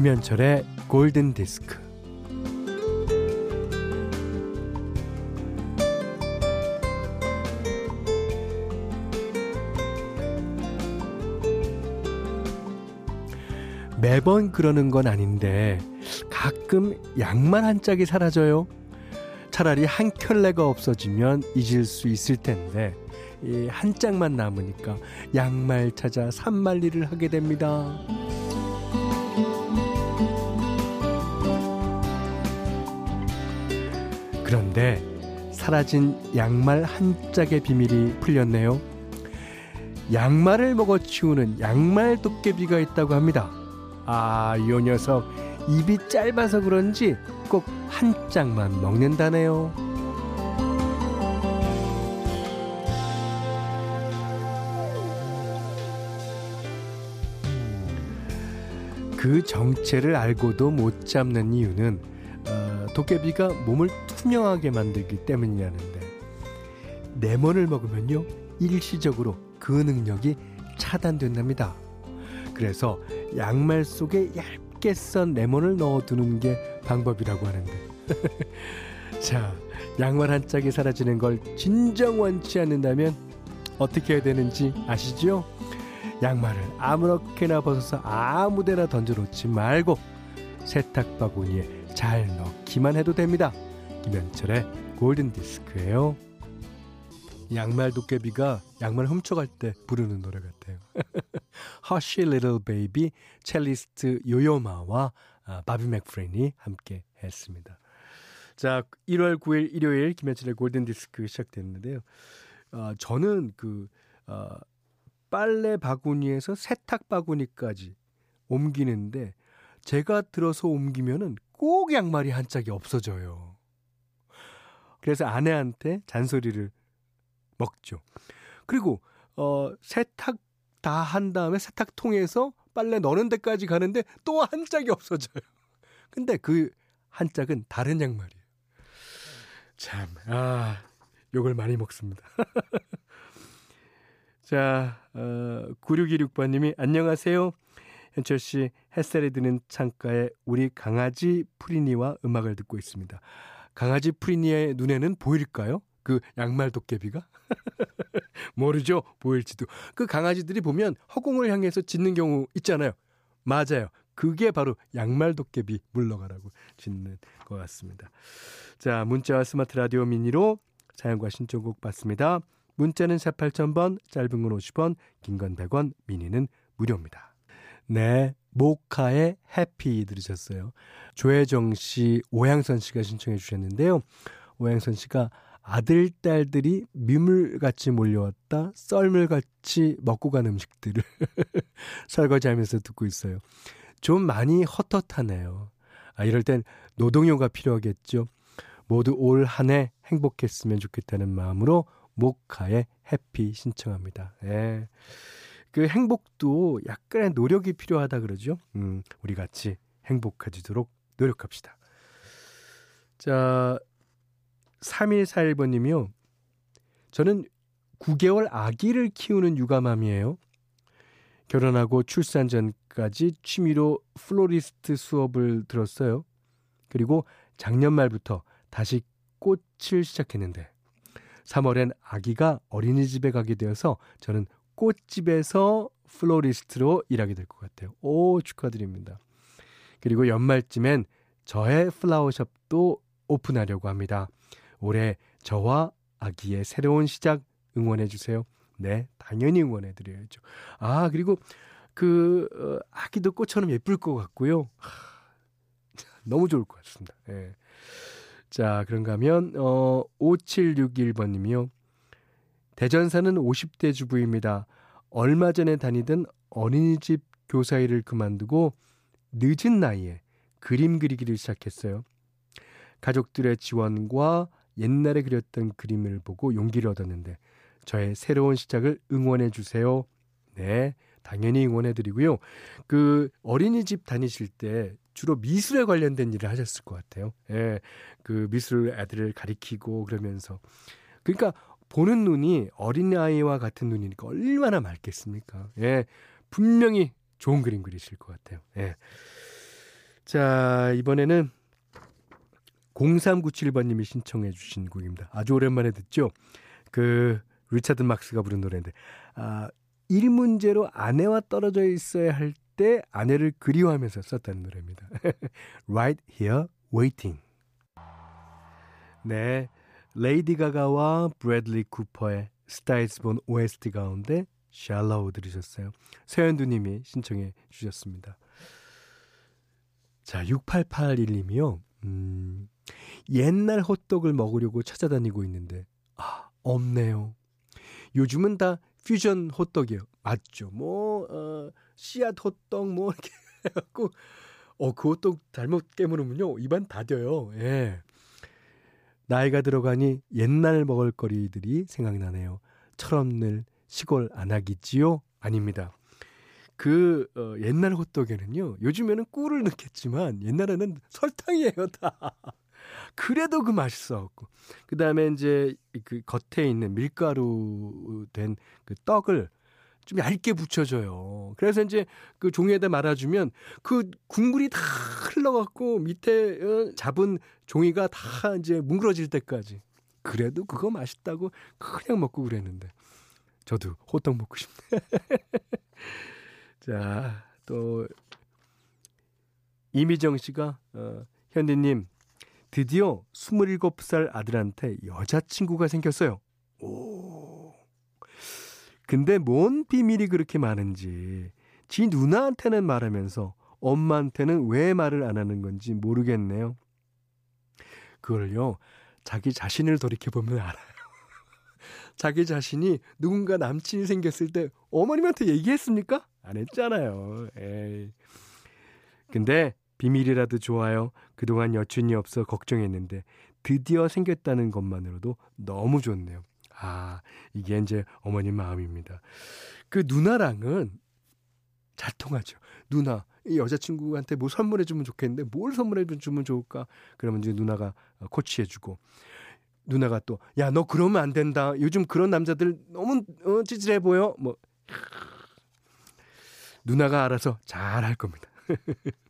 김현철의 골든 디스크. 매번 그러는 건 아닌데 가끔 양말 한 짝이 사라져요. 차라리 한 켤레가 없어지면 잊을 수 있을 텐데 이 한 짝만 남으니까 양말 찾아 산말리를 하게 됩니다. 그런데 사라진 양말 한 짝의 비밀이 풀렸네요. 양말을 먹어 치우는 양말 도깨비가 있다고 합니다. 아, 요 녀석 입이 짧아서 그런지 꼭 한 짝만 먹는다네요. 그 정체를 알고도 못 잡는 이유는 어, 도깨비가 몸을 투명하게 만들기 때문이라는데 레몬을 먹으면요 일시적으로 그 능력이 차단된답니다. 그래서 양말 속에 얇게 썬 레몬을 넣어두는 게 방법이라고 하는데 자 양말 한 짝이 사라지는 걸 진정 원치 않는다면 어떻게 해야 되는지 아시죠? 양말을 아무렇게나 벗어서 아무데나 던져놓지 말고 세탁 바구니에 잘 넣기만 해도 됩니다. 김현철의 골든 디스크예요. 양말 도깨비가 양말 훔쳐갈 때 부르는 노래 같아요. Hush Little Baby, 첼리스트 요요마와 아, 바비 맥퍼린이 함께 했습니다. 자, 1월 9일 일요일 김현철의 골든 디스크 시작됐는데요. 어, 저는 그 어, 빨래 바구니에서 세탁 바구니까지 옮기는데 제가 들어서 옮기면은 꼭 양말이 한 짝이 없어져요. 그래서 아내한테 잔소리를 먹죠. 그리고 어 세탁 다 한 다음에 세탁통에서 빨래 넣는 데까지 가는데 또 한 짝이 없어져요. 근데 그 한 짝은 다른 양말이에요. 참, 아, 욕을 많이 먹습니다. 자, 어, 9626번님이 안녕하세요. 현철 씨, 햇살이 드는 창가에 우리 강아지 프리니와 음악을 듣고 있습니다. 강아지 프리니의 눈에는 보일까요? 그 양말 도깨비가? 모르죠. 보일지도. 그 강아지들이 보면 허공을 향해서 짖는 경우 있잖아요. 맞아요. 그게 바로 양말 도깨비 물러가라고 짖는 것 같습니다. 자, 문자와 스마트 라디오 미니로 사연과 신청곡 받습니다. 문자는 4 8000번, 짧은 건 50원, 긴 건 100원, 미니는 무료입니다. 네, 모카의 해피 들으셨어요. 조혜정 씨, 오양선 씨가 신청해 주셨는데요. 오양선 씨가 아들, 딸들이 미물같이 몰려왔다 썰물같이 먹고 간 음식들을 설거지하면서 듣고 있어요. 좀 많이 헛헛하네요. 아, 이럴 땐 노동요가 필요하겠죠. 모두 올 한 해 행복했으면 좋겠다는 마음으로 모카의 해피 신청합니다. 예. 그 행복도 약간의 노력이 필요하다 그러죠. 음, 우리 같이 행복해지도록 노력합시다. 자, 3141번님이요. 저는 9개월 아기를 키우는 육아맘이에요. 결혼하고 출산 전까지 취미로 플로리스트 수업을 들었어요. 그리고 작년 말부터 다시 꽃을 시작했는데 3월엔 아기가 어린이집에 가게 되어서 저는 꽃집에서 플로리스트로 일하게 될 것 같아요. 오, 축하드립니다. 그리고 연말쯤엔 저의 flower shop도 오픈하려고 합니다. 올해 저와 아기의 새로운 시작 응원해 주세요. 네, 당연히 응원해 드려야죠. 아, 그리고 그 어, 아기도 꽃처럼 예쁠 것 같고요. 하, 너무 좋을 것 같습니다. 예. 자, 그런가 하면 어 5761번 님이요. 대전 사는 50대 주부입니다. 얼마 전에 다니던 어린이집 교사 일을 그만두고 늦은 나이에 그림 그리기를 시작했어요. 가족들의 지원과 옛날에 그렸던 그림을 보고 용기를 얻었는데 저의 새로운 시작을 응원해 주세요. 네, 당연히 응원해 드리고요. 그 어린이집 다니실 때 주로 미술에 관련된 일을 하셨을 것 같아요. 예. 그 미술 애들을 가리키고 그러면서 그러니까 보는 눈이 어린아이와 같은 눈이니까 얼마나 맑겠습니까? 예. 분명히 좋은 그림 그리실 것 같아요. 예. 자, 이번에는 0397번님이 신청해 주신 곡입니다. 아주 오랜만에 듣죠? 그, 리차드 막스가 부른 노래인데, 아, 1문제로 아내와 떨어져 있어야 할 때 아내를 그리워하면서 썼다는 노래입니다. right here waiting. 네. 레이디 가가와 브래들리 쿠퍼의 Star Is Born OST 가운데 Shallow 들으셨어요. 서현두 님이 신청해 주셨습니다. 자, 6881님이요. 음, 옛날 호떡을 먹으려고 찾아다니고 있는데, 아, 없네요. 요즘은 다 퓨전 호떡이요. 맞죠. 뭐, 어, 씨앗 호떡, 뭐, 이렇게 해갖고, 어, 그 호떡 잘못 깨물으면요. 입안 다뎌요. 예. 나이가 들어가니 옛날 먹을거리들이 생각나네요. 철없는 시골 안하기지요? 아닙니다. 그 어, 옛날 호떡에는요. 요즘에는 꿀을 넣겠지만 옛날에는 설탕이에요 다. 그래도 그 맛있어갖고. 그 다음에 이제 그 겉에 있는 밀가루 된 그 떡을 좀 얇게 붙여줘요. 그래서 이제 그 종이에다 말아주면 그 국물이 다 흘러갖고 밑에 어, 잡은 종이가 다 이제 뭉그러질 때까지. 그래도 그거 맛있다고 그냥 먹고 그랬는데. 저도 호떡 먹고 싶네. 자, 또 이미정 씨가 어, 현디님 드디어 27살 아들한테 여자친구가 생겼어요. 오. 근데 뭔 비밀이 그렇게 많은지 지 누나한테는 말하면서 엄마한테는 왜 말을 안 하는 건지 모르겠네요. 그걸요, 자기 자신을 돌이켜보면 알아요. 자기 자신이 누군가 남친이 생겼을 때 어머님한테 얘기했습니까? 안 했잖아요. 에이. 근데 비밀이라도 좋아요. 그동안 여친이 없어 걱정했는데 드디어 생겼다는 것만으로도 너무 좋네요. 아, 이게 이제 어머님 마음입니다. 그 누나랑은 잘 통하죠. 누나, 이 여자친구한테 뭐 선물해주면 좋겠는데 뭘 선물해주면 좋을까? 그러면 이제 누나가 코치해주고. 누나가 또, 야, 너 그러면 안 된다. 요즘 그런 남자들 너무 어, 찌질해 보여. 뭐. 누나가 알아서 잘 할 겁니다.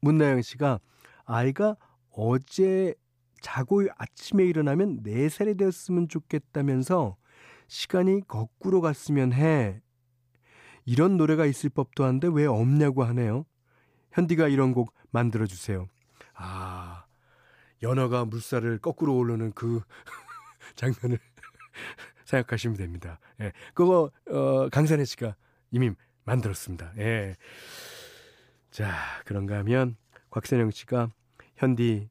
문나영 씨가 아이가 어제 자고 아침에 일어나면 4살이 되었으면 좋겠다면서 시간이 거꾸로 갔으면 해. 이런 노래가 있을 법도 한데 왜 없냐고 하네요. 현디가 이런 곡 만들어 주세요. 아, 연어가 물살을 거꾸로 오르는 그 장면을 생각하시면 됩니다. 예. 그거, 어, 강산혜 씨가 이미 만들었습니다. 예. 자, 그런가 하면 곽선영 씨가 현디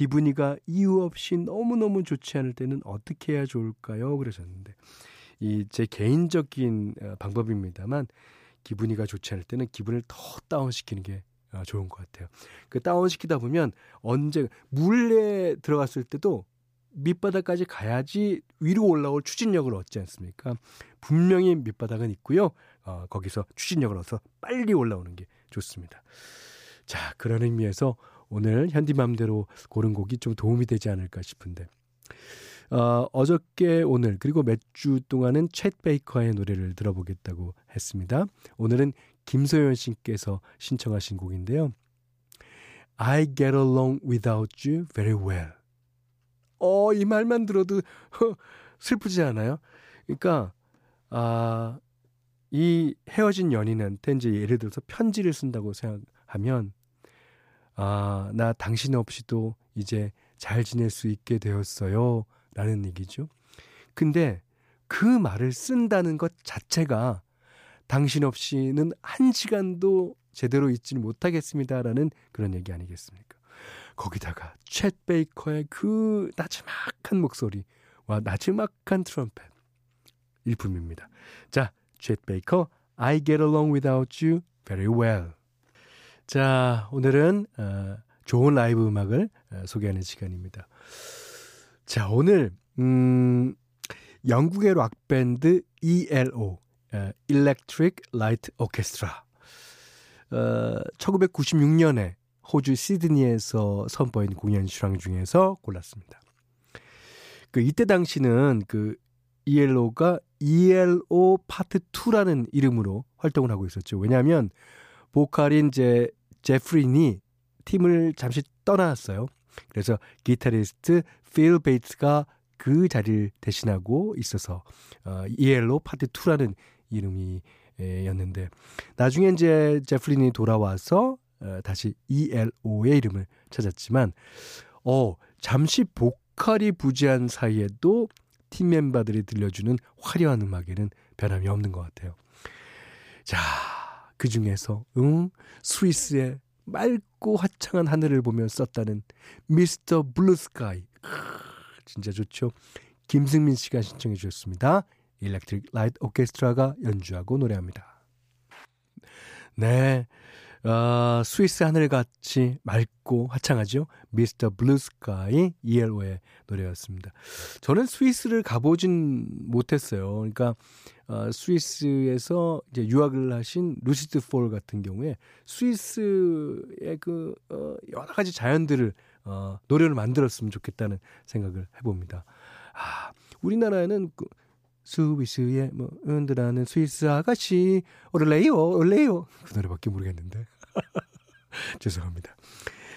기분이가 이유 없이 너무너무 좋지 않을 때는 어떻게 해야 좋을까요? 그러셨는데 이 제 개인적인 어, 방법입니다만 기분이가 좋지 않을 때는 기분을 더 다운시키는 게 어, 좋은 것 같아요. 그 다운시키다 보면 언제 물에 들어갔을 때도 밑바닥까지 가야지 위로 올라올 추진력을 얻지 않습니까? 분명히 밑바닥은 있고요. 어, 거기서 추진력을 얻어서 빨리 올라오는 게 좋습니다. 자, 그런 의미에서 오늘 현디맘대로 고른 곡이 좀 도움이 되지 않을까 싶은데. 어, 어저께 오늘 그리고 몇 주 동안은 챗 베이커의 노래를 들어보겠다고 했습니다. 오늘은 김소연 씨께서 신청하신 곡인데요. I get along without you very well. 어, 이 말만 들어도 슬프지 않아요? 그러니까, 아, 이 헤어진 연인한테 이제 예를 들어서 편지를 쓴다고 생각하면, 아, 나 당신 없이도 이제 잘 지낼 수 있게 되었어요. 라는 얘기죠. 근데 그 말을 쓴다는 것 자체가 당신 없이는 한 시간도 제대로 있지는 못하겠습니다라는 그런 얘기 아니겠습니까? 거기다가 챗 베이커의 그 나지막한 목소리와 나지막한 트럼펫 일품입니다. 자, 챗 베이커 I get along without you very well. 자, 오늘은 어, 좋은 라이브 음악을 어, 소개하는 시간입니다. 자, 오늘 음 영국의 락 밴드 ELO 어, Electric Light Orchestra 어, 1996년에 호주 시드니에서 선보인 공연 실황 중에서 골랐습니다. 그 이때 당시는 그 ELO가 ELO 파트 2라는 이름으로 활동을 하고 있었죠. 왜냐하면 보컬인 이제 제프린이 팀을 잠시 떠났어요. 그래서 기타리스트 필 베이츠가 그 자리를 대신하고 있어서 어, ELO 파트 2라는 이름이 에, 였는데 나중에 이제 제프린이 돌아와서 어, 다시 ELO의 이름을 찾았지만 어 잠시 보컬이 부재한 사이에도 팀 멤버들이 들려주는 화려한 음악에는 변함이 없는 것 같아요. 자, 그 중에서 응 스위스의 맑고 화창한 하늘을 보며 썼다는 Mr. Blue Sky. 진짜 좋죠. 김승민 씨가 신청해 주셨습니다. 일렉트릭 라이트 오케스트라가 연주하고 노래합니다. 네. 어, 스위스 하늘같이 맑고 화창하죠. Mr. Blue Sky ELO의 노래였습니다. 저는 스위스를 가보진 못했어요. 그러니까 어, 스위스에서 이제 유학을 하신 루시드 폴 같은 경우에 스위스의 그 어, 여러 가지 자연들을 어, 노래를 만들었으면 좋겠다는 생각을 해봅니다. 아, 우리나라에는 그 스위스의 뭐 은드라는 스위스 아가씨 올레요 올레요 그 노래밖에 모르겠는데 죄송합니다.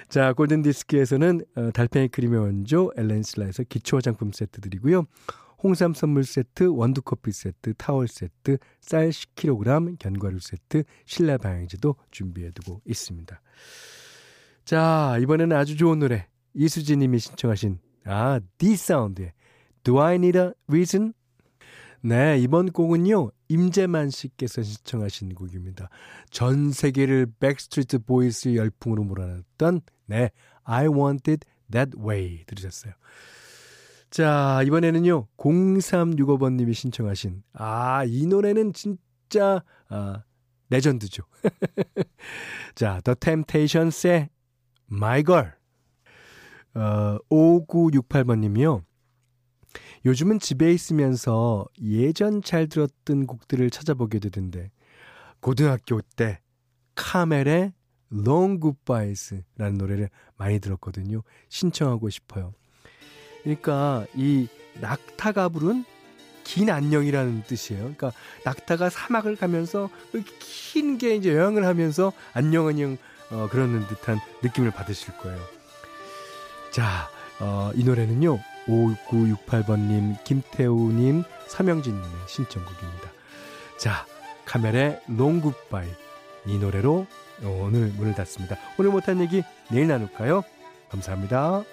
자 골든 디스크에서는 어, 달팽이 크림의 원조 엘렌슬라에서 기초 화장품 세트 드리고요. 홍삼 선물 세트, 원두 커피 세트, 타월 세트, 쌀 10kg, 견과류 세트, 실내 방향제도 준비해두고 있습니다. 자 이번에는 아주 좋은 노래 이수지님이 신청하신 아 디사운드의 Do I Need a Reason 네, 이번 곡은요, 임재만 씨께서 신청하신 곡입니다. 전 세계를 백스트리트 보이스 열풍으로 몰아냈던, 네, I Want It That Way 들으셨어요. 자, 이번에는요, 0365번 님이 신청하신, 아, 이 노래는 진짜, 아, 레전드죠. 자, The Temptations의 My Girl. 어, 5968번 님이요. 요즘은 집에 있으면서 예전 잘 들었던 곡들을 찾아보게 되던데 고등학교 때 카멜의 Long Goodbyes라는 노래를 많이 들었거든요. 신청하고 싶어요. 그러니까 이 낙타가 부른 긴 안녕이라는 뜻이에요. 그러니까 낙타가 사막을 가면서 긴 게 이제 여행을 하면서 안녕 안녕 어, 그러는 듯한 느낌을 받으실 거예요. 자, 어, 이 노래는요. 5968번님, 김태우님, 서명진님의 신청곡입니다. 자, 카멜의 롱굿바이 이 노래로 오늘 문을 닫습니다. 오늘 못한 얘기 내일 나눌까요? 감사합니다.